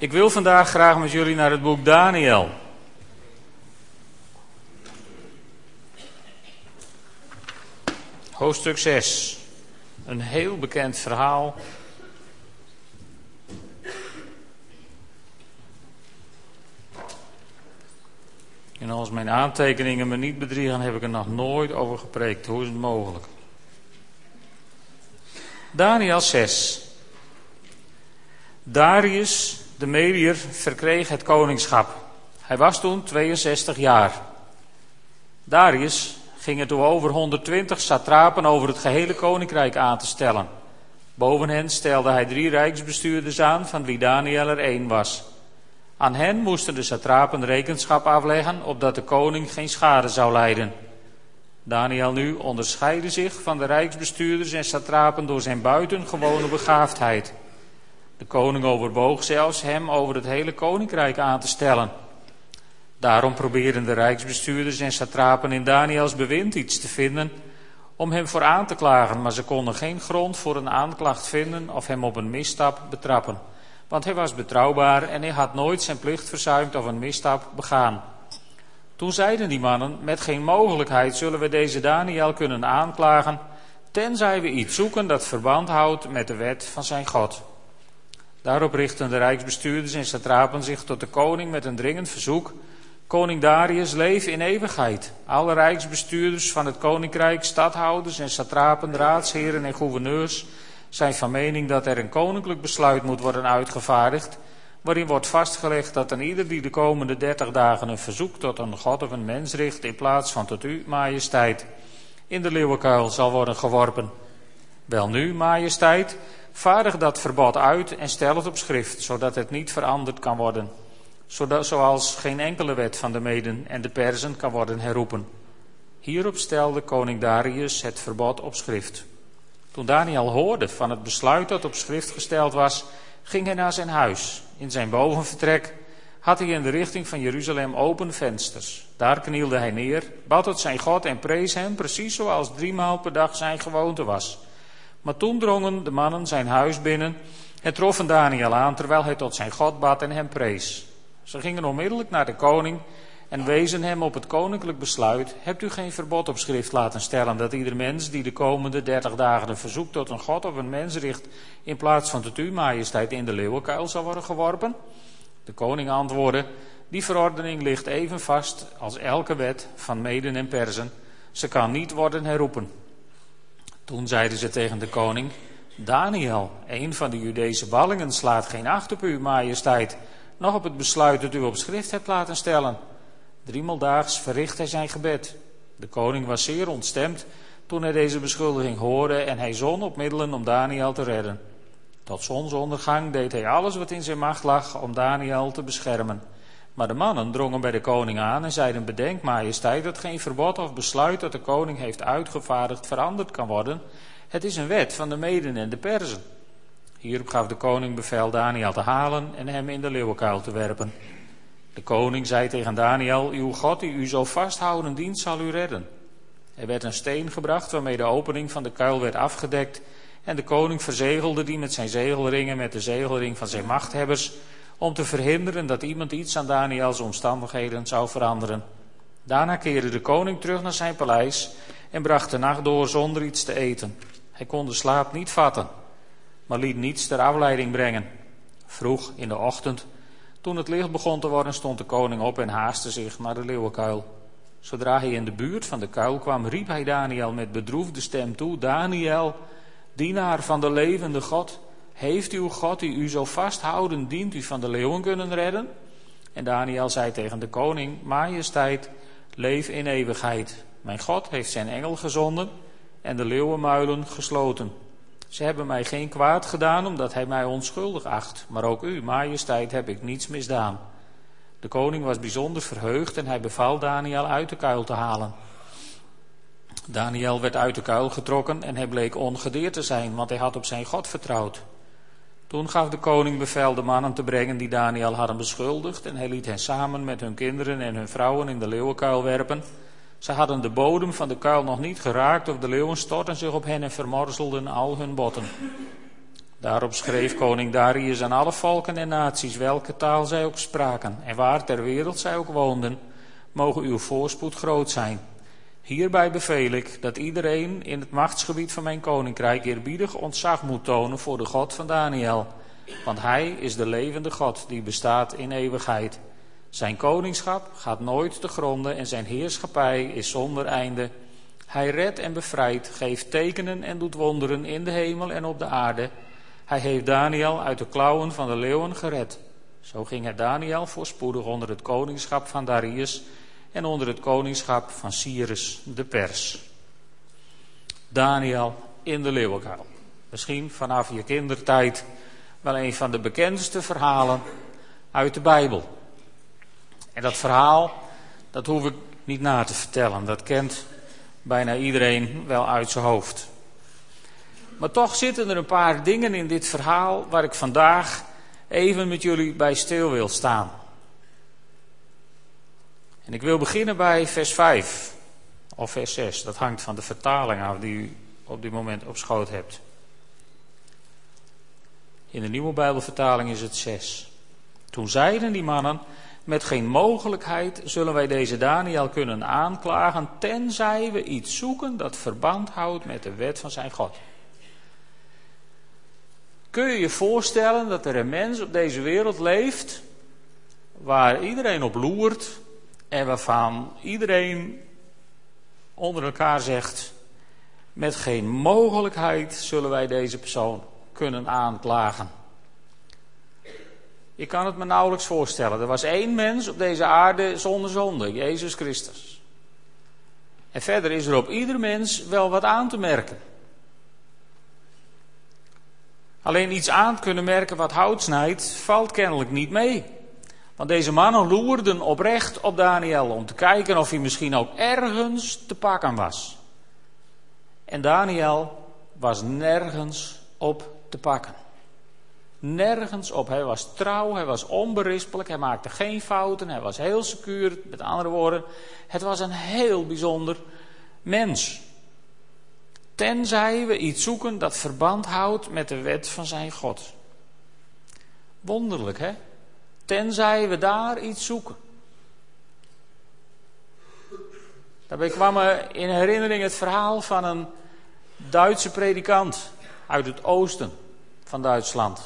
Ik wil vandaag graag met jullie naar het boek Daniel. Hoofdstuk 6. Een heel bekend verhaal. En als mijn aantekeningen me niet bedriegen, heb ik er nog nooit over gepreekt. Hoe is het mogelijk? Daniel 6. Darius de Mediër verkreeg het koningschap. Hij was toen 62 jaar. Darius ging er toe over 120 satrapen over het gehele koninkrijk aan te stellen. Boven hen stelde hij drie rijksbestuurders aan, van wie Daniel er één was. Aan hen moesten de satrapen rekenschap afleggen, opdat de koning geen schade zou lijden. Daniel nu onderscheidde zich van de rijksbestuurders en satrapen door zijn buitengewone begaafdheid. De koning overwoog zelfs hem over het hele koninkrijk aan te stellen. Daarom probeerden de rijksbestuurders en satrapen in Daniels bewind iets te vinden om hem voor aan te klagen, maar ze konden geen grond voor een aanklacht vinden of hem op een misstap betrappen. Want hij was betrouwbaar en hij had nooit zijn plicht verzuimd of een misstap begaan. Toen zeiden die mannen, met geen mogelijkheid zullen we deze Daniel kunnen aanklagen, tenzij we iets zoeken dat verband houdt met de wet van zijn God. Daarop richtten de rijksbestuurders en satrapen zich tot de koning met een dringend verzoek. Koning Darius, leef in eeuwigheid. Alle rijksbestuurders van het koninkrijk, stadhouders en satrapen, raadsheren en gouverneurs zijn van mening dat er een koninklijk besluit moet worden uitgevaardigd, waarin wordt vastgelegd dat een ieder die de komende dertig dagen een verzoek tot een god of een mens richt, in plaats van tot u, majesteit, in de leeuwenkuil zal worden geworpen. Wel nu, majesteit, vaardig dat verbod uit en stel het op schrift, zodat het niet veranderd kan worden, zodat, zoals geen enkele wet van de Meden en de Perzen kan worden herroepen. Hierop stelde koning Darius het verbod op schrift. Toen Daniel hoorde van het besluit dat op schrift gesteld was, ging hij naar zijn huis. In zijn bovenvertrek had hij in de richting van Jeruzalem open vensters. Daar knielde hij neer, bad tot zijn God en prees hem, precies zoals driemaal per dag zijn gewoonte was. Maar toen drongen de mannen zijn huis binnen en troffen Daniel aan terwijl hij tot zijn God bad en hem prees. Ze gingen onmiddellijk naar de koning en wezen hem op het koninklijk besluit: Hebt u geen verbod op schrift laten stellen dat ieder mens die de komende dertig dagen een verzoek tot een god of een mens richt, in plaats van tot uw majesteit in de leeuwenkuil zal worden geworpen? De koning antwoordde: Die verordening ligt even vast als elke wet van Meden en Perzen. Ze kan niet worden herroepen. Toen zeiden ze tegen de koning: Daniel, een van de Judese ballingen, slaat geen acht op uw majesteit, nog op het besluit dat u op schrift hebt laten stellen. Driemaal daags verricht hij zijn gebed. De koning was zeer ontstemd toen hij deze beschuldiging hoorde en hij zon op middelen om Daniel te redden. Tot zonsondergang deed hij alles wat in zijn macht lag om Daniel te beschermen. Maar de mannen drongen bij de koning aan en zeiden: Bedenk, majesteit, dat geen verbod of besluit dat de koning heeft uitgevaardigd veranderd kan worden. Het is een wet van de Meden en de Perzen. Hierop gaf de koning bevel Daniel te halen en hem in de leeuwenkuil te werpen. De koning zei tegen Daniel: Uw God die u zo vasthouden dient, zal u redden. Er werd een steen gebracht waarmee de opening van de kuil werd afgedekt. En de koning verzegelde die met zijn zegelringen, met de zegelring van zijn machthebbers, om te verhinderen dat iemand iets aan Daniels omstandigheden zou veranderen. Daarna keerde de koning terug naar zijn paleis en bracht de nacht door zonder iets te eten. Hij kon de slaap niet vatten, maar liet niets ter afleiding brengen. Vroeg in de ochtend, toen het licht begon te worden, stond de koning op en haastte zich naar de leeuwenkuil. Zodra hij in de buurt van de kuil kwam, riep hij Daniel met bedroefde stem toe: Daniel, dienaar van de levende God, heeft uw God die u zo vasthouden, dient u van de leeuwen kunnen redden? En Daniel zei tegen de koning, majesteit, leef in eeuwigheid. Mijn God heeft zijn engel gezonden en de leeuwenmuilen gesloten. Ze hebben mij geen kwaad gedaan omdat hij mij onschuldig acht, maar ook u, majesteit, heb ik niets misdaan. De koning was bijzonder verheugd en hij beval Daniel uit de kuil te halen. Daniel werd uit de kuil getrokken en hij bleek ongedeerd te zijn, want hij had op zijn God vertrouwd. Toen gaf de koning bevel de mannen te brengen die Daniel hadden beschuldigd en hij liet hen samen met hun kinderen en hun vrouwen in de leeuwenkuil werpen. Ze hadden de bodem van de kuil nog niet geraakt of de leeuwen stortten zich op hen en vermorzelden al hun botten. Daarop schreef koning Darius aan alle volken en naties, welke taal zij ook spraken en waar ter wereld zij ook woonden, mogen uw voorspoed groot zijn. Hierbij beveel ik dat iedereen in het machtsgebied van mijn koninkrijk eerbiedig ontzag moet tonen voor de God van Daniel. Want hij is de levende God die bestaat in eeuwigheid. Zijn koningschap gaat nooit te gronden en zijn heerschappij is zonder einde. Hij redt en bevrijdt, geeft tekenen en doet wonderen in de hemel en op de aarde. Hij heeft Daniel uit de klauwen van de leeuwen gered. Zo ging het Daniel voorspoedig onder het koningschap van Darius en onder het koningschap van Cyrus de Pers. Daniel in de leeuwenkuil. Misschien vanaf je kindertijd wel een van de bekendste verhalen uit de Bijbel. En dat verhaal, dat hoef ik niet na te vertellen. Dat kent bijna iedereen wel uit zijn hoofd. Maar toch zitten er een paar dingen in dit verhaal waar ik vandaag even met jullie bij stil wil staan. En ik wil beginnen bij vers 5 of vers 6. Dat hangt van de vertaling af die u op dit moment op schoot hebt. In de nieuwe Bijbelvertaling is het 6. Toen zeiden die mannen: Met geen mogelijkheid zullen wij deze Daniel kunnen aanklagen, tenzij we iets zoeken dat verband houdt met de wet van zijn God. Kun je je voorstellen dat er een mens op deze wereld leeft waar iedereen op loert en waarvan iedereen onder elkaar zegt: met geen mogelijkheid zullen wij deze persoon kunnen aanklagen. Ik kan het me nauwelijks voorstellen. Er was één mens op deze aarde zonder zonde, Jezus Christus. En verder is er op ieder mens wel wat aan te merken. Alleen iets aan te kunnen merken wat hout snijdt, valt kennelijk niet mee. Want deze mannen loerden oprecht op Daniel om te kijken of hij misschien ook ergens te pakken was. En Daniel was nergens op te pakken. Nergens op. Hij was trouw, hij was onberispelijk, hij maakte geen fouten, hij was heel secuur. Met andere woorden, het was een heel bijzonder mens. Tenzij we iets zoeken dat verband houdt met de wet van zijn God. Wonderlijk, hè? Tenzij we daar iets zoeken. Daarbij kwam me in herinnering het verhaal van een Duitse predikant uit het oosten van Duitsland.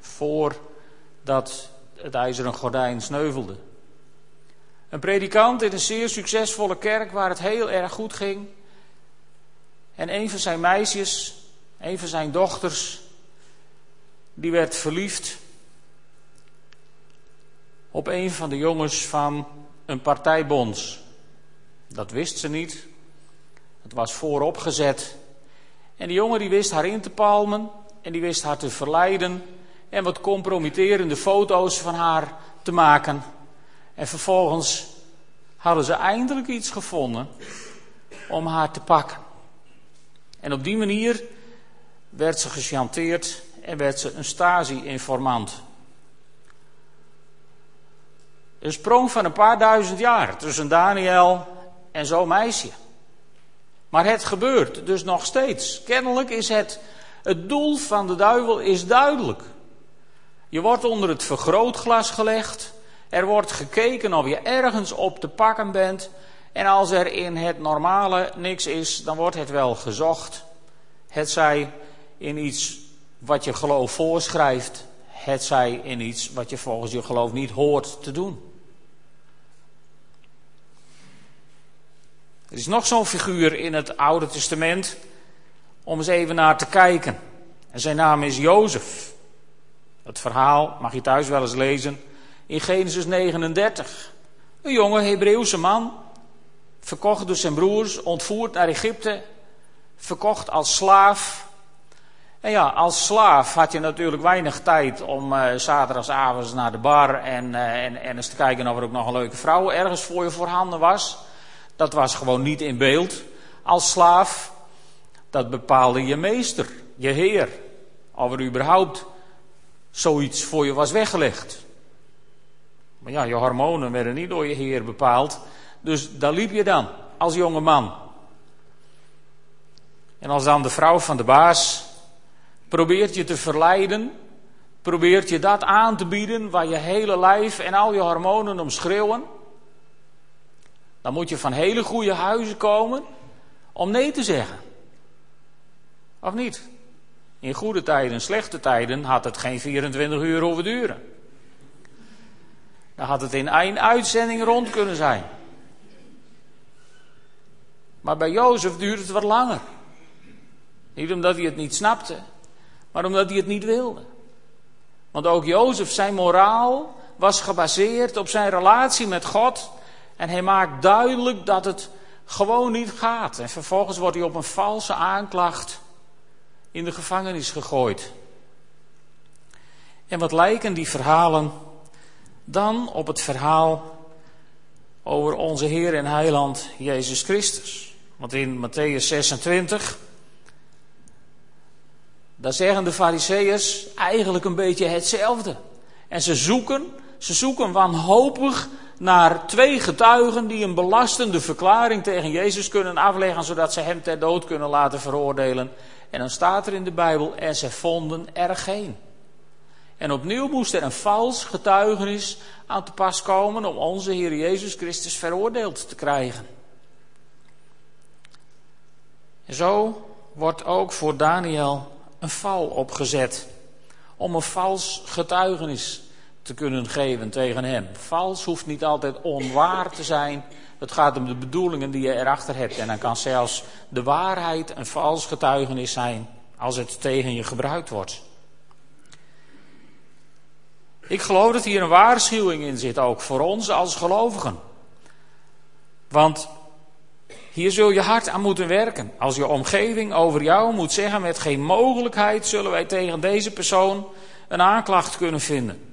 Voordat het ijzeren gordijn sneuvelde. Een predikant in een zeer succesvolle kerk waar het heel erg goed ging. En een van zijn meisjes, een van zijn dochters, die werd verliefd op een van de jongens van een partijbonds. Dat wist ze niet. Het was vooropgezet. En die jongen die wist haar in te palmen en die wist haar te verleiden en wat compromitterende foto's van haar te maken. En vervolgens hadden ze eindelijk iets gevonden om haar te pakken. En op die manier werd ze gechanteerd en werd ze een Stasi-informant. Een sprong van een paar duizend jaar tussen Daniel en zo'n meisje. Maar het gebeurt dus nog steeds. Kennelijk is het, het doel van de duivel is duidelijk. Je wordt onder het vergrootglas gelegd. Er wordt gekeken of je ergens op te pakken bent. En als er in het normale niks is, dan wordt het wel gezocht. Het zij in iets wat je geloof voorschrijft. Het zij in iets wat je volgens je geloof niet hoort te doen. Er is nog zo'n figuur in het Oude Testament om eens even naar te kijken. En zijn naam is Jozef. Het verhaal mag je thuis wel eens lezen in Genesis 39. Een jonge Hebreeuwse man, verkocht door zijn broers, ontvoerd naar Egypte, verkocht als slaaf. En ja, als slaaf had je natuurlijk weinig tijd om uh, zaterdagavond naar de bar en, uh, en, en eens te kijken of er ook nog een leuke vrouw ergens voor je voorhanden was. Dat was gewoon niet in beeld als slaaf. Dat bepaalde je meester, je heer. Of er überhaupt zoiets voor je was weggelegd. Maar ja, je hormonen werden niet door je heer bepaald. Dus daar liep je dan als jonge man. En als dan de vrouw van de baas probeert je te verleiden, probeert je dat aan te bieden waar je hele lijf en al je hormonen om schreeuwen, dan moet je van hele goede huizen komen om nee te zeggen. Of niet? In goede tijden, slechte tijden had het geen 24 uur hoeven duren. Dan had het in één uitzending rond kunnen zijn. Maar bij Jozef duurde het wat langer. Niet omdat hij het niet snapte, maar omdat hij het niet wilde. Want ook Jozef, zijn moraal was gebaseerd op zijn relatie met God. En hij maakt duidelijk dat het gewoon niet gaat. En vervolgens wordt hij op een valse aanklacht in de gevangenis gegooid. En wat lijken die verhalen dan op het verhaal over onze Heer en Heiland Jezus Christus? Want in Matthäus 26, daar zeggen de Fariseeërs eigenlijk een beetje hetzelfde. En ze zoeken, ze zoeken wanhopig naar twee getuigen die een belastende verklaring tegen Jezus kunnen afleggen, zodat ze hem ter dood kunnen laten veroordelen. En dan staat er in de Bijbel, en ze vonden er geen. En opnieuw moest er een vals getuigenis aan te pas komen om onze Heer Jezus Christus veroordeeld te krijgen. En zo wordt ook voor Daniel een val opgezet om een vals getuigenis te kunnen geven tegen hem. Vals hoeft niet altijd onwaar te zijn. Het gaat om de bedoelingen die je erachter hebt. En dan kan zelfs de waarheid een vals getuigenis zijn als het tegen je gebruikt wordt. Ik geloof dat hier een waarschuwing in zit, ook voor ons als gelovigen. Want hier zul je hard aan moeten werken. Als je omgeving over jou moet zeggen, met geen mogelijkheid zullen wij tegen deze persoon een aanklacht kunnen vinden.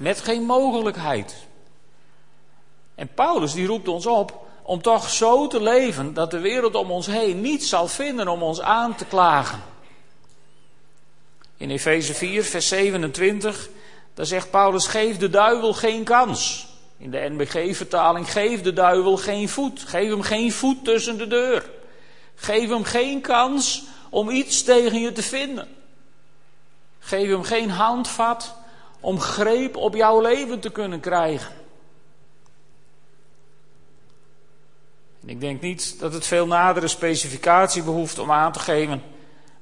Met geen mogelijkheid. En Paulus die roept ons op om toch zo te leven dat de wereld om ons heen niet zal vinden om ons aan te klagen. In Efeze 4, vers 27, daar zegt Paulus: geef de duivel geen kans. In de NBG-vertaling: geef de duivel geen voet. Geef hem geen voet tussen de deur. Geef hem geen kans om iets tegen je te vinden. Geef hem geen handvat om greep op jouw leven te kunnen krijgen. En ik denk niet dat het veel nadere specificatie behoeft om aan te geven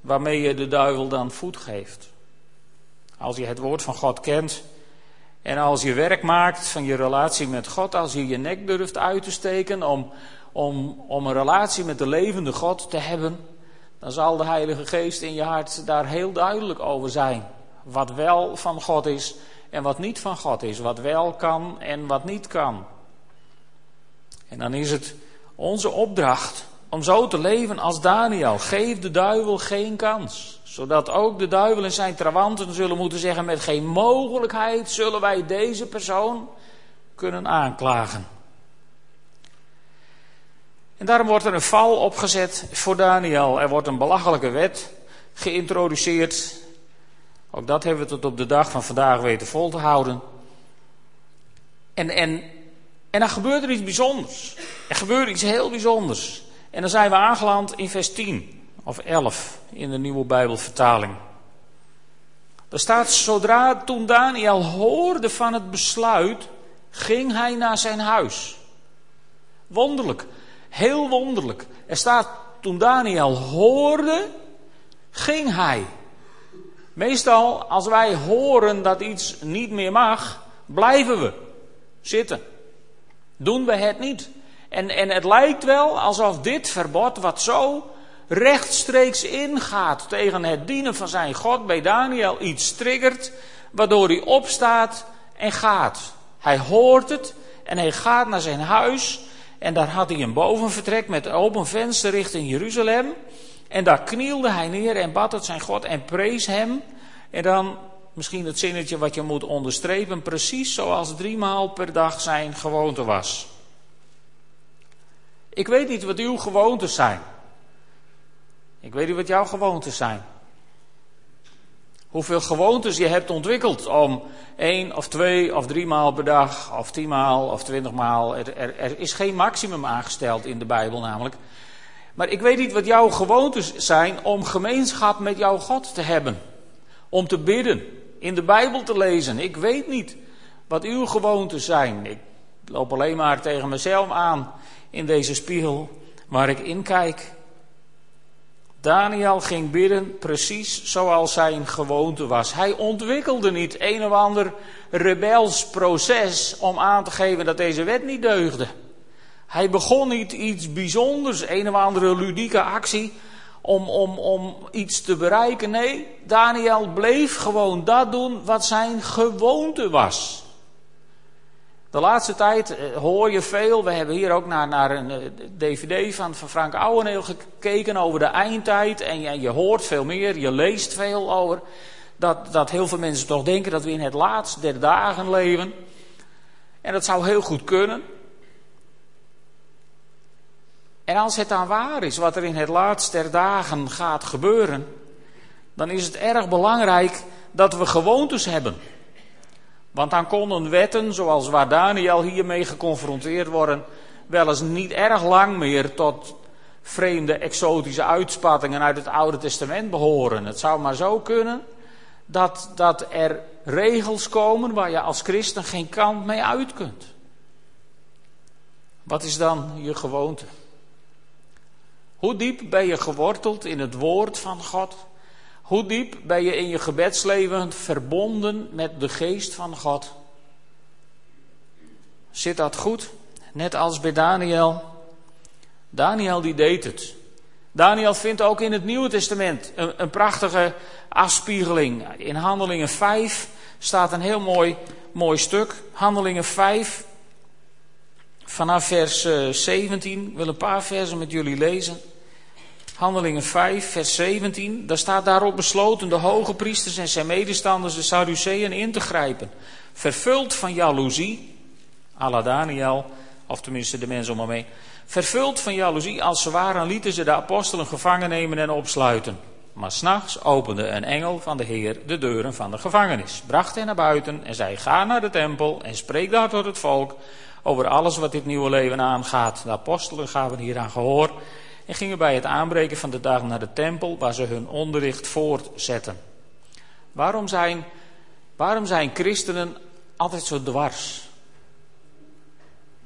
waarmee je de duivel dan voet geeft. Als je het woord van God kent en als je werk maakt van je relatie met God, als je je nek durft uit te steken om, om, om een relatie met de levende God te hebben, dan zal de Heilige Geest in je hart daar heel duidelijk over zijn. Wat wel van God is en wat niet van God is. Wat wel kan en wat niet kan. En dan is het onze opdracht om zo te leven als Daniel. Geef de duivel geen kans. Zodat ook de duivel en zijn trawanten zullen moeten zeggen: met geen mogelijkheid zullen wij deze persoon kunnen aanklagen. En daarom wordt er een val opgezet voor Daniel. Er wordt een belachelijke wet geïntroduceerd. Ook dat hebben we tot op de dag van vandaag weten vol te houden. En, en, en dan gebeurt er iets bijzonders. Er gebeurt iets heel bijzonders. En dan zijn we aangeland in vers 10 of 11 in de nieuwe Bijbelvertaling. Er staat, zodra toen Daniel hoorde van het besluit, ging hij naar zijn huis. Wonderlijk, heel wonderlijk. Er staat, toen Daniel hoorde, ging hij. Meestal, als wij horen dat iets niet meer mag, blijven we zitten. Doen we het niet. En, en het lijkt wel alsof dit verbod, wat zo rechtstreeks ingaat tegen het dienen van zijn God, bij Daniel iets triggert, waardoor hij opstaat en gaat. Hij hoort het en hij gaat naar zijn huis. En daar had hij een bovenvertrek met open venster richting Jeruzalem. En daar knielde hij neer en bad het zijn God en prees hem. En dan misschien het zinnetje wat je moet onderstrepen, precies zoals driemaal per dag zijn gewoonte was. Ik weet niet wat uw gewoontes zijn. Ik weet niet wat jouw gewoontes zijn. Hoeveel gewoontes je hebt ontwikkeld om één of twee of drie maal per dag, of tien maal of twintig maal. Er, er, is geen maximum aangesteld in de Bijbel namelijk. Maar ik weet niet wat jouw gewoontes zijn om gemeenschap met jouw God te hebben. Om te bidden, in de Bijbel te lezen. Ik weet niet wat uw gewoontes zijn. Ik loop alleen maar tegen mezelf aan in deze spiegel waar ik in kijk. Daniel ging bidden precies zoals zijn gewoonte was. Hij ontwikkelde niet een of ander rebels proces om aan te geven dat deze wet niet deugde. Hij begon niet iets bijzonders, een of andere ludieke actie om, om, om iets te bereiken. Nee, Daniel bleef gewoon dat doen wat zijn gewoonte was. De laatste tijd eh, hoor je veel. We hebben hier ook naar, naar een dvd eh, van, van Frank Ouweneel gekeken over de eindtijd. En je, je hoort veel meer, je leest veel over. Dat, dat heel veel mensen toch denken dat we in het laatste der dagen leven. En dat zou heel goed kunnen. En als het dan waar is wat er in het laatste der dagen gaat gebeuren, dan is het erg belangrijk dat we gewoontes hebben. Want dan konden wetten, zoals waar Daniel hiermee geconfronteerd worden, wel eens niet erg lang meer tot vreemde exotische uitspattingen uit het Oude Testament behoren. Het zou maar zo kunnen dat, dat er regels komen waar je als christen geen kant mee uit kunt. Wat is dan je gewoonte? Hoe diep ben je geworteld in het woord van God? Hoe diep ben je in je gebedsleven verbonden met de geest van God? Zit dat goed? Net als bij Daniel. Daniel die deed het. Daniel vindt ook in het Nieuwe Testament een, een prachtige afspiegeling. In Handelingen 5 staat een heel mooi, mooi stuk. Handelingen 5, vanaf vers 17. Eh, wil een paar versen met jullie lezen. Handelingen 5, vers 17. Daar staat daarop besloten de hoge priesters en zijn medestanders, de Sadduceeën, in te grijpen. Vervuld van jaloezie, à Daniel, of tenminste de mensen om hem heen. Vervuld van jaloezie, als ze waren, lieten ze de apostelen gevangen nemen en opsluiten. Maar s'nachts opende een engel van de Heer de deuren van de gevangenis, bracht hen naar buiten en zei: Ga naar de tempel en spreek daar tot het volk over alles wat dit nieuwe leven aangaat. De apostelen gaven hieraan gehoor en gingen bij het aanbreken van de dag naar de tempel waar ze hun onderricht voortzetten. Waarom zijn, waarom zijn christenen altijd zo dwars?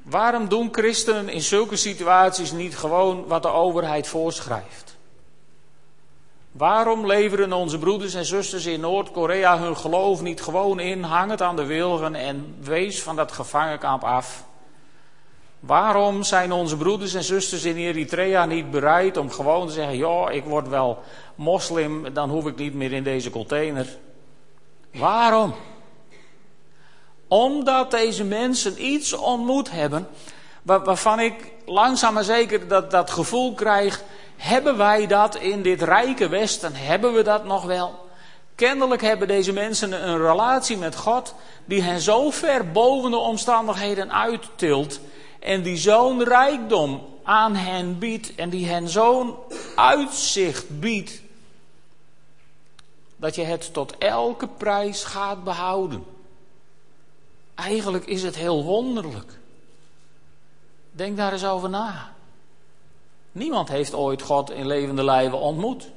Waarom doen christenen in zulke situaties niet gewoon wat de overheid voorschrijft? Waarom leveren onze broeders en zusters in Noord-Korea hun geloof niet gewoon in, hang het aan de wilgen en wees van dat gevangenkamp af? Waarom zijn onze broeders en zusters in Eritrea niet bereid om gewoon te zeggen: Ja, ik word wel moslim, dan hoef ik niet meer in deze container? Waarom? Omdat deze mensen iets ontmoet hebben waarvan ik langzaam maar zeker dat, dat gevoel krijg: hebben wij dat in dit rijke Westen? Hebben we dat nog wel? Kennelijk hebben deze mensen een relatie met God die hen zo ver boven de omstandigheden uittilt en die zo'n rijkdom aan hen biedt en die hen zo'n uitzicht biedt, dat je het tot elke prijs gaat behouden. Eigenlijk is het heel wonderlijk. Denk daar eens over na. Niemand heeft ooit God in levende lijven ontmoet.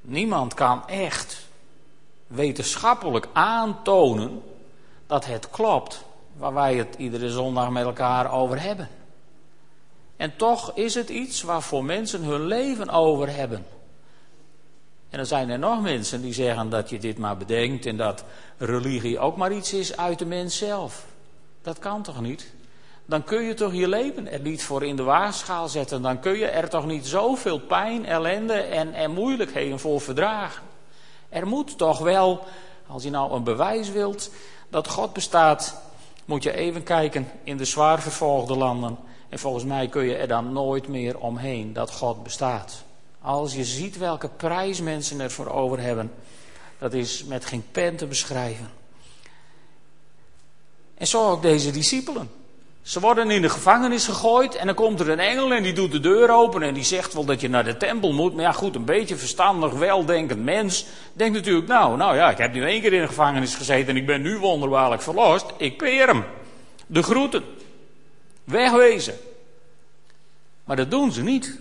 Niemand kan echt wetenschappelijk aantonen dat het klopt waar wij het iedere zondag met elkaar over hebben. En toch is het iets waarvoor mensen hun leven over hebben. En er zijn er nog mensen die zeggen dat je dit maar bedenkt en dat religie ook maar iets is uit de mens zelf. Dat kan toch niet? Dan kun je toch je leven er niet voor in de waagschaal zetten. Dan kun je er toch niet zoveel pijn, ellende en, en moeilijkheden voor verdragen. Er moet toch wel, als je nou een bewijs wilt, dat God bestaat, moet je even kijken in de zwaar vervolgde landen. En volgens mij kun je er dan nooit meer omheen dat God bestaat. Als je ziet welke prijs mensen ervoor over hebben, dat is met geen pen te beschrijven. En zo ook deze discipelen. Ze worden in de gevangenis gegooid en dan komt er een engel en die doet de deur open en die zegt wel dat je naar de tempel moet. Maar ja goed, een beetje verstandig, weldenkend mens denkt natuurlijk, nou, nou ja, ik heb nu één keer in de gevangenis gezeten en ik ben nu wonderbaarlijk verlost. Ik peer hem. De groeten. Wegwezen. Maar dat doen ze niet.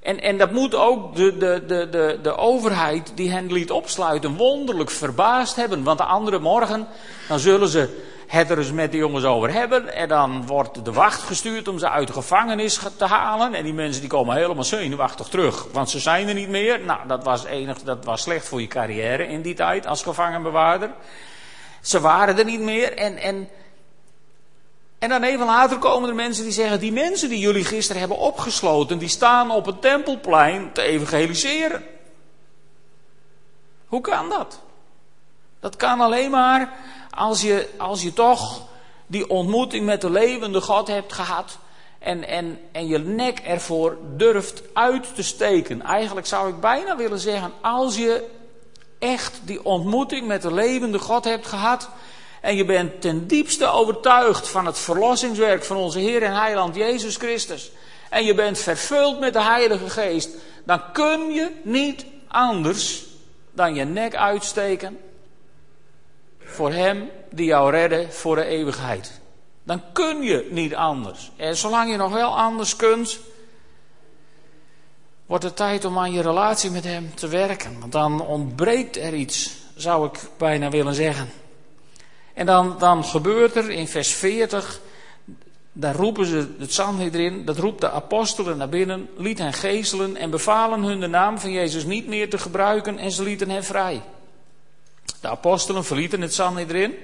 En, en dat moet ook de, de, de, de, de overheid die hen liet opsluiten wonderlijk verbaasd hebben. Want de andere morgen, dan zullen ze het er eens met de jongens over hebben. En dan wordt de wacht gestuurd om ze uit de gevangenis te halen. En die mensen die komen helemaal zenuwachtig terug. Want ze zijn er niet meer. Nou, dat was, enig, dat was slecht voor je carrière in die tijd als gevangenbewaarder. Ze waren er niet meer. En, en, en dan even later komen er mensen die zeggen: Die mensen die jullie gisteren hebben opgesloten, die staan op het tempelplein te evangeliseren. Hoe kan dat? Dat kan alleen maar als je, als je toch die ontmoeting met de levende God hebt gehad. En, en, en je nek ervoor durft uit te steken. Eigenlijk zou ik bijna willen zeggen, als je echt die ontmoeting met de levende God hebt gehad. En je bent ten diepste overtuigd van het verlossingswerk van onze Heer en Heiland Jezus Christus. En je bent vervuld met de Heilige Geest. Dan kun je niet anders dan je nek uitsteken voor Hem die jou redde voor de eeuwigheid. Dan kun je niet anders. En zolang je nog wel anders kunt, wordt het tijd om aan je relatie met Hem te werken. Want dan ontbreekt er iets, zou ik bijna willen zeggen. En dan, dan gebeurt er in vers 40, daar roepen ze het erin, dat roept de apostelen naar binnen, liet hen gezelen en bevalen hun de naam van Jezus niet meer te gebruiken en ze lieten hen vrij. De apostelen verlieten het Sanhedrin,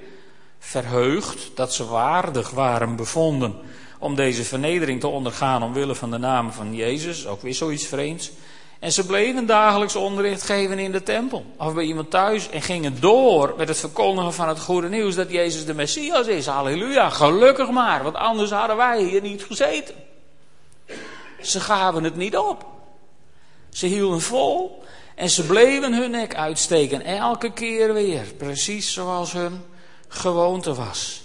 verheugd dat ze waardig waren bevonden om deze vernedering te ondergaan omwille van de naam van Jezus, ook weer zoiets vreemds. En ze bleven dagelijks onderricht geven in de tempel of bij iemand thuis en gingen door met het verkondigen van het goede nieuws dat Jezus de Messias is. Halleluja, gelukkig maar, want anders hadden wij hier niet gezeten. Ze gaven het niet op. Ze hielden vol en ze bleven hun nek uitsteken, elke keer weer, precies zoals hun gewoonte was.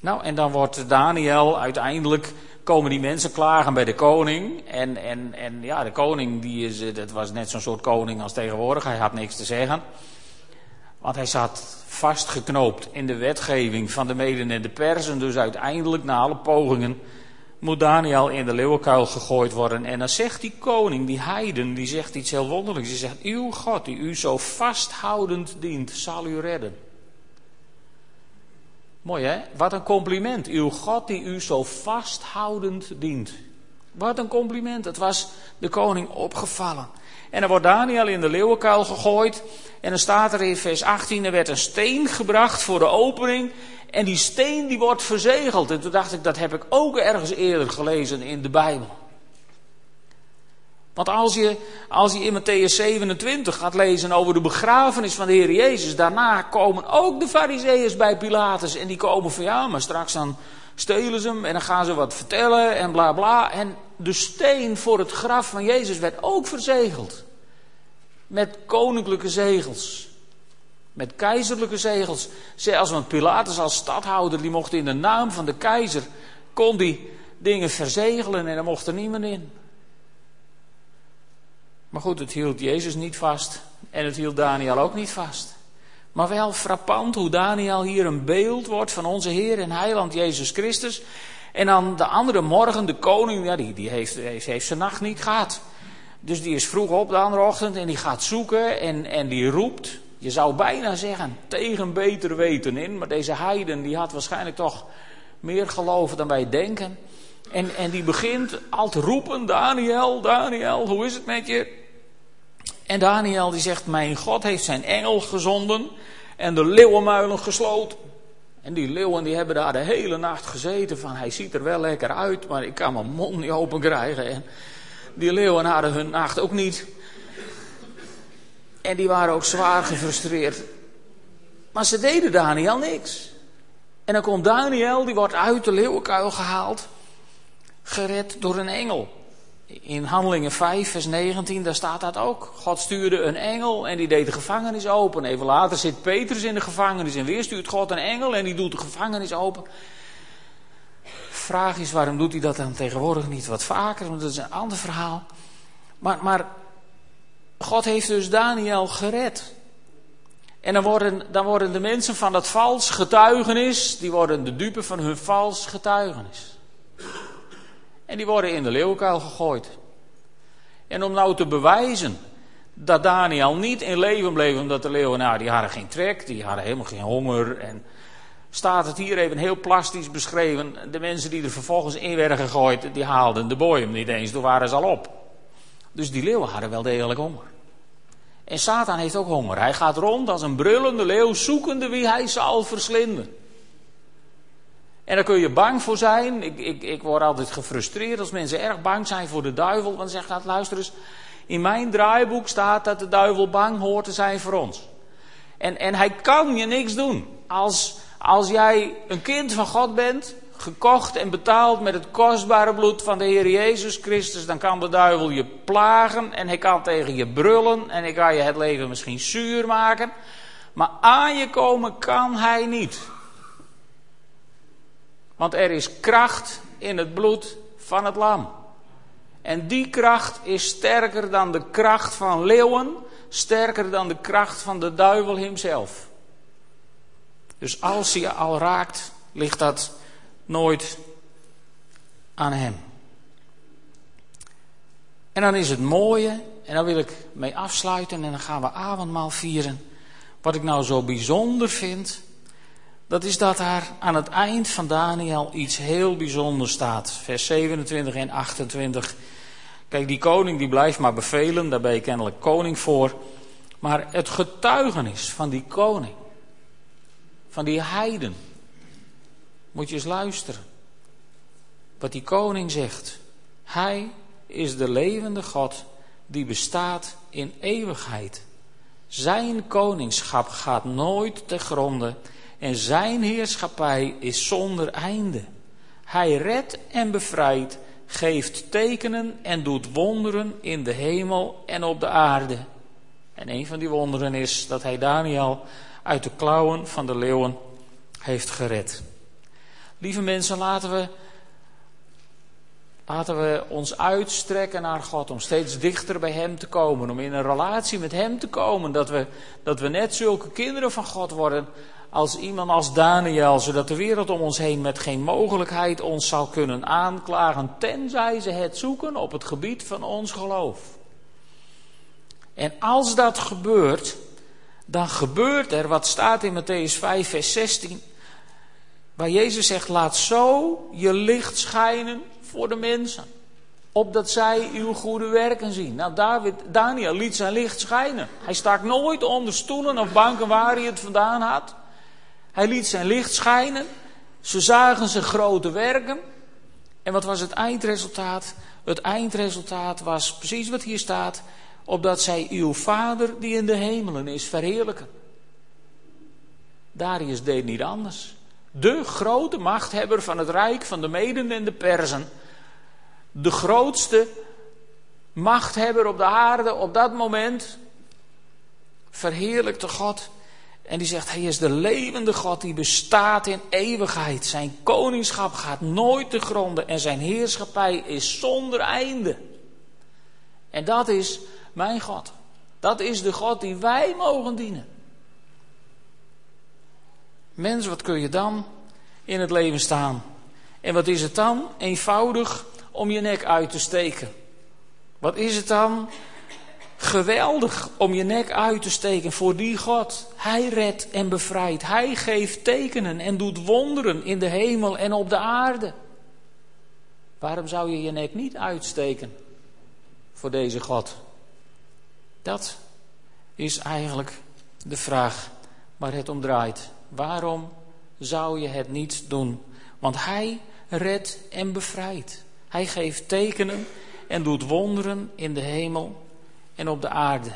Nou, en dan wordt Daniel uiteindelijk, komen die mensen klagen bij de koning. En, en, en ja, de koning, die is, dat was net zo'n soort koning als tegenwoordig, hij had niks te zeggen. Want hij zat vastgeknoopt in de wetgeving van de meden en de persen. Dus uiteindelijk, na alle pogingen, moet Daniel in de leeuwenkuil gegooid worden. En dan zegt die koning, die heiden, die zegt iets heel wonderlijks. Die zegt, uw God die u zo vasthoudend dient, zal u redden. Mooi hè? Wat een compliment. Uw God die u zo vasthoudend dient. Wat een compliment. Het was de koning opgevallen. En dan wordt Daniel in de leeuwenkuil gegooid. En dan staat er in vers 18, er werd een steen gebracht voor de opening. En die steen die wordt verzegeld. En toen dacht ik, dat heb ik ook ergens eerder gelezen in de Bijbel. Want als je, als je in Matthäus 27 gaat lezen over de begrafenis van de Heer Jezus, daarna komen ook de fariseeërs bij Pilatus en die komen van ja, maar straks dan stelen ze hem en dan gaan ze wat vertellen en bla bla. En de steen voor het graf van Jezus werd ook verzegeld. Met koninklijke zegels. Met keizerlijke zegels. Zelfs want Pilatus als stadhouder, die mocht in de naam van de keizer, kon die dingen verzegelen en er mocht er niemand in. Maar goed, het hield Jezus niet vast. En het hield Daniel ook niet vast. Maar wel frappant hoe Daniel hier een beeld wordt van onze Heer en Heiland Jezus Christus. En dan de andere morgen, de koning, ja, die, die heeft, heeft, heeft zijn nacht niet gehad. Dus die is vroeg op de andere ochtend en die gaat zoeken en, en die roept. Je zou bijna zeggen, tegen beter weten in. Maar deze heiden, die had waarschijnlijk toch meer geloven dan wij denken. En, en die begint al te roepen, Daniel, Daniel, hoe is het met je? En Daniel die zegt, mijn God heeft zijn engel gezonden en de leeuwenmuilen gesloten. En die leeuwen die hebben daar de hele nacht gezeten van, hij ziet er wel lekker uit, maar ik kan mijn mond niet open krijgen. En die leeuwen hadden hun nacht ook niet. En die waren ook zwaar gefrustreerd. Maar ze deden Daniel niks. En dan komt Daniel, die wordt uit de leeuwenkuil gehaald, gered door een engel. In Handelingen 5, vers 19, daar staat dat ook. God stuurde een engel en die deed de gevangenis open. Even later zit Petrus in de gevangenis en weer stuurt God een engel en die doet de gevangenis open. Vraag is, waarom doet hij dat dan tegenwoordig niet wat vaker? Want dat is een ander verhaal. Maar, maar God heeft dus Daniel gered. En dan worden, dan worden de mensen van dat vals getuigenis, die worden de dupe van hun vals getuigenis. En die worden in de leeuwenkuil gegooid. En om nou te bewijzen dat Daniel niet in leven bleef omdat de leeuwen, die hadden geen trek, die hadden helemaal geen honger. En staat het hier even heel plastisch beschreven. De mensen die er vervolgens in werden gegooid, die haalden de boeien niet eens, toen waren ze al op. Dus die leeuwen hadden wel degelijk honger. En Satan heeft ook honger. Hij gaat rond als een brullende leeuw, zoekende wie hij zal verslinden. En daar kun je bang voor zijn. Ik, ik, ik word altijd gefrustreerd als mensen erg bang zijn voor de duivel. Want dan zegt hij, luister eens, in mijn draaiboek staat dat de duivel bang hoort te zijn voor ons. En, en hij kan je niks doen. Als, als jij een kind van God bent, gekocht en betaald met het kostbare bloed van de Heer Jezus Christus, dan kan de duivel je plagen en hij kan tegen je brullen en hij kan je het leven misschien zuur maken. Maar aan je komen kan hij niet. Want er is kracht in het bloed van het lam. En die kracht is sterker dan de kracht van leeuwen, sterker dan de kracht van de duivel hemzelf. Dus als hij al raakt, ligt dat nooit aan hem. En dan is het mooie, en daar wil ik mee afsluiten en dan gaan we avondmaal vieren. Wat ik nou zo bijzonder vind, dat is dat daar aan het eind van Daniel iets heel bijzonders staat. Vers 27 en 28. Kijk, die koning die blijft maar bevelen, daar ben je kennelijk koning voor. Maar het getuigenis van die koning, van die heiden, moet je eens luisteren. Wat die koning zegt. Hij is de levende God die bestaat in eeuwigheid. Zijn koningschap gaat nooit te gronden en zijn heerschappij is zonder einde. Hij redt en bevrijdt, geeft tekenen en doet wonderen in de hemel en op de aarde. En een van die wonderen is dat hij Daniel uit de klauwen van de leeuwen heeft gered. Lieve mensen, laten we, laten we ons uitstrekken naar God om steeds dichter bij Hem te komen, om in een relatie met Hem te komen, dat we, dat we net zulke kinderen van God worden als iemand als Daniel, zodat de wereld om ons heen met geen mogelijkheid ons zal kunnen aanklagen, tenzij ze het zoeken op het gebied van ons geloof. En als dat gebeurt, dan gebeurt er wat staat in Matthäus 5, vers 16, waar Jezus zegt, laat zo je licht schijnen voor de mensen, opdat zij uw goede werken zien. Nou, David, Daniel liet zijn licht schijnen. Hij stak nooit onder stoelen of banken waar hij het vandaan had. Hij liet zijn licht schijnen. Ze zagen zijn grote werken. En wat was het eindresultaat? Het eindresultaat was precies wat hier staat. Opdat zij uw Vader die in de hemelen is verheerlijken. Darius deed niet anders. De grote machthebber van het rijk van de Meden en de Persen. De grootste machthebber op de aarde op dat moment. Verheerlijkte God en die zegt, hij is de levende God die bestaat in eeuwigheid. Zijn koningschap gaat nooit te gronden en zijn heerschappij is zonder einde. En dat is mijn God. Dat is de God die wij mogen dienen. Mens, wat kun je dan in het leven staan? En wat is het dan? Eenvoudig om je nek uit te steken. Wat is het dan? Geweldig om je nek uit te steken voor die God. Hij redt en bevrijdt. Hij geeft tekenen en doet wonderen in de hemel en op de aarde. Waarom zou je je nek niet uitsteken voor deze God? Dat is eigenlijk de vraag waar het om draait. Waarom zou je het niet doen? Want Hij redt en bevrijdt. Hij geeft tekenen en doet wonderen in de hemel en op de aarde.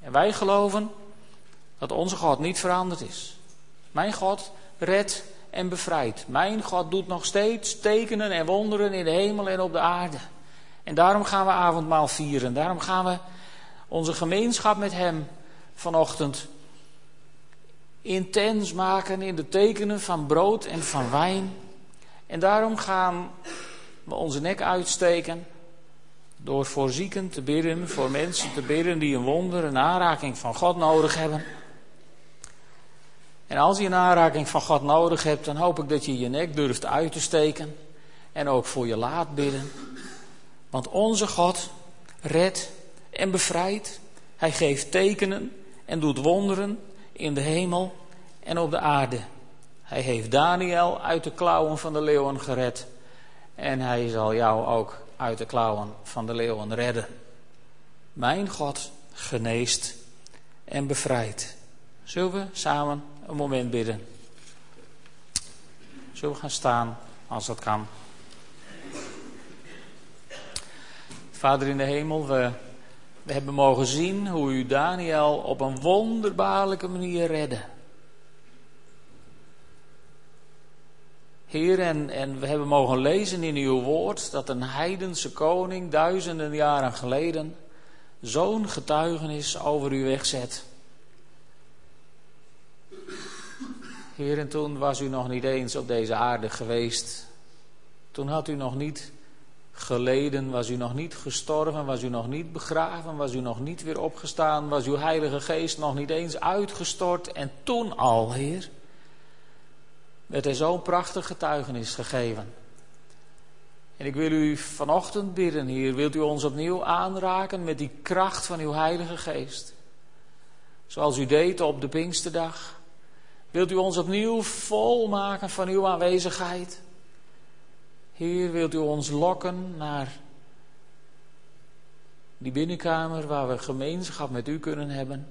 En wij geloven dat onze God niet veranderd is. Mijn God redt en bevrijdt. Mijn God doet nog steeds tekenen en wonderen in de hemel en op de aarde. En daarom gaan we avondmaal vieren. Daarom gaan we onze gemeenschap met Hem vanochtend intens maken in de tekenen van brood en van wijn. En daarom gaan we onze nek uitsteken door voor zieken te bidden, voor mensen te bidden die een wonder, een aanraking van God nodig hebben. En als je een aanraking van God nodig hebt, dan hoop ik dat je je nek durft uit te steken. En ook voor je laat bidden. Want onze God, redt en bevrijdt. Hij geeft tekenen en doet wonderen in de hemel en op de aarde. Hij heeft Daniel uit de klauwen van de leeuwen gered. En hij zal jou ook uit de klauwen van de leeuwen redden. Mijn God geneest en bevrijdt. Zullen we samen een moment bidden? Zullen we gaan staan als dat kan? Vader in de hemel, we, we hebben mogen zien hoe u Daniel op een wonderbaarlijke manier redde. Heer, en, en we hebben mogen lezen in uw woord dat een heidense koning duizenden jaren geleden zo'n getuigenis over u wegzet. Heer, en toen was u nog niet eens op deze aarde geweest. Toen had u nog niet geleden, was u nog niet gestorven, was u nog niet begraven, was u nog niet weer opgestaan, was uw Heilige Geest nog niet eens uitgestort. En toen al, Heer, werd er zo'n prachtig getuigenis gegeven. En ik wil u vanochtend bidden, Heer, wilt u ons opnieuw aanraken met die kracht van uw Heilige Geest. Zoals u deed op de Pinksterdag. Wilt u ons opnieuw volmaken van uw aanwezigheid? Heer, wilt u ons lokken naar die binnenkamer waar we gemeenschap met u kunnen hebben?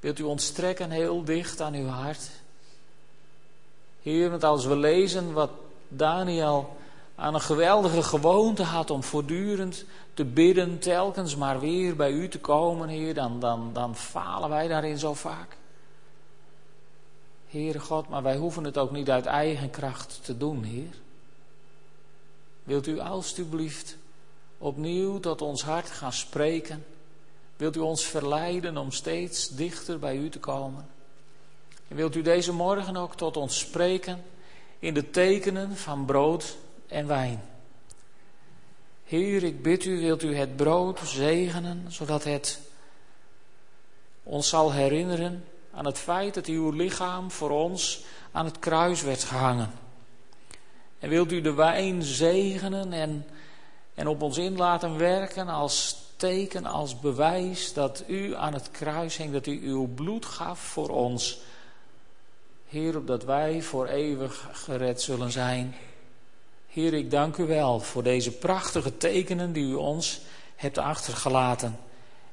Wilt u ons trekken heel dicht aan uw hart? Heer, want als we lezen wat Daniel aan een geweldige gewoonte had om voortdurend te bidden, telkens maar weer bij u te komen, Heer, dan, dan, dan falen wij daarin zo vaak. Heere God, maar wij hoeven het ook niet uit eigen kracht te doen, Heer. Wilt u alstublieft opnieuw tot ons hart gaan spreken? Wilt u ons verleiden om steeds dichter bij u te komen? En wilt u deze morgen ook tot ons spreken in de tekenen van brood en wijn? Heer, ik bid u, wilt u het brood zegenen, zodat het ons zal herinneren aan het feit dat uw lichaam voor ons aan het kruis werd gehangen. En wilt u de wijn zegenen en, en op ons in laten werken als teken, als bewijs dat u aan het kruis hing, dat u uw bloed gaf voor ons. Heer, opdat wij voor eeuwig gered zullen zijn. Heer, ik dank u wel voor deze prachtige tekenen die u ons hebt achtergelaten.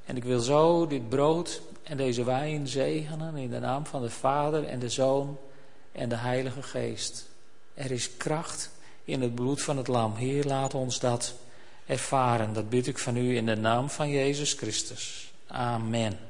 En ik wil zo dit brood en deze wijn zegenen in de naam van de Vader en de Zoon en de Heilige Geest. Er is kracht in het bloed van het lam. Heer, laat ons dat ervaren. Dat bid ik van u in de naam van Jezus Christus. Amen.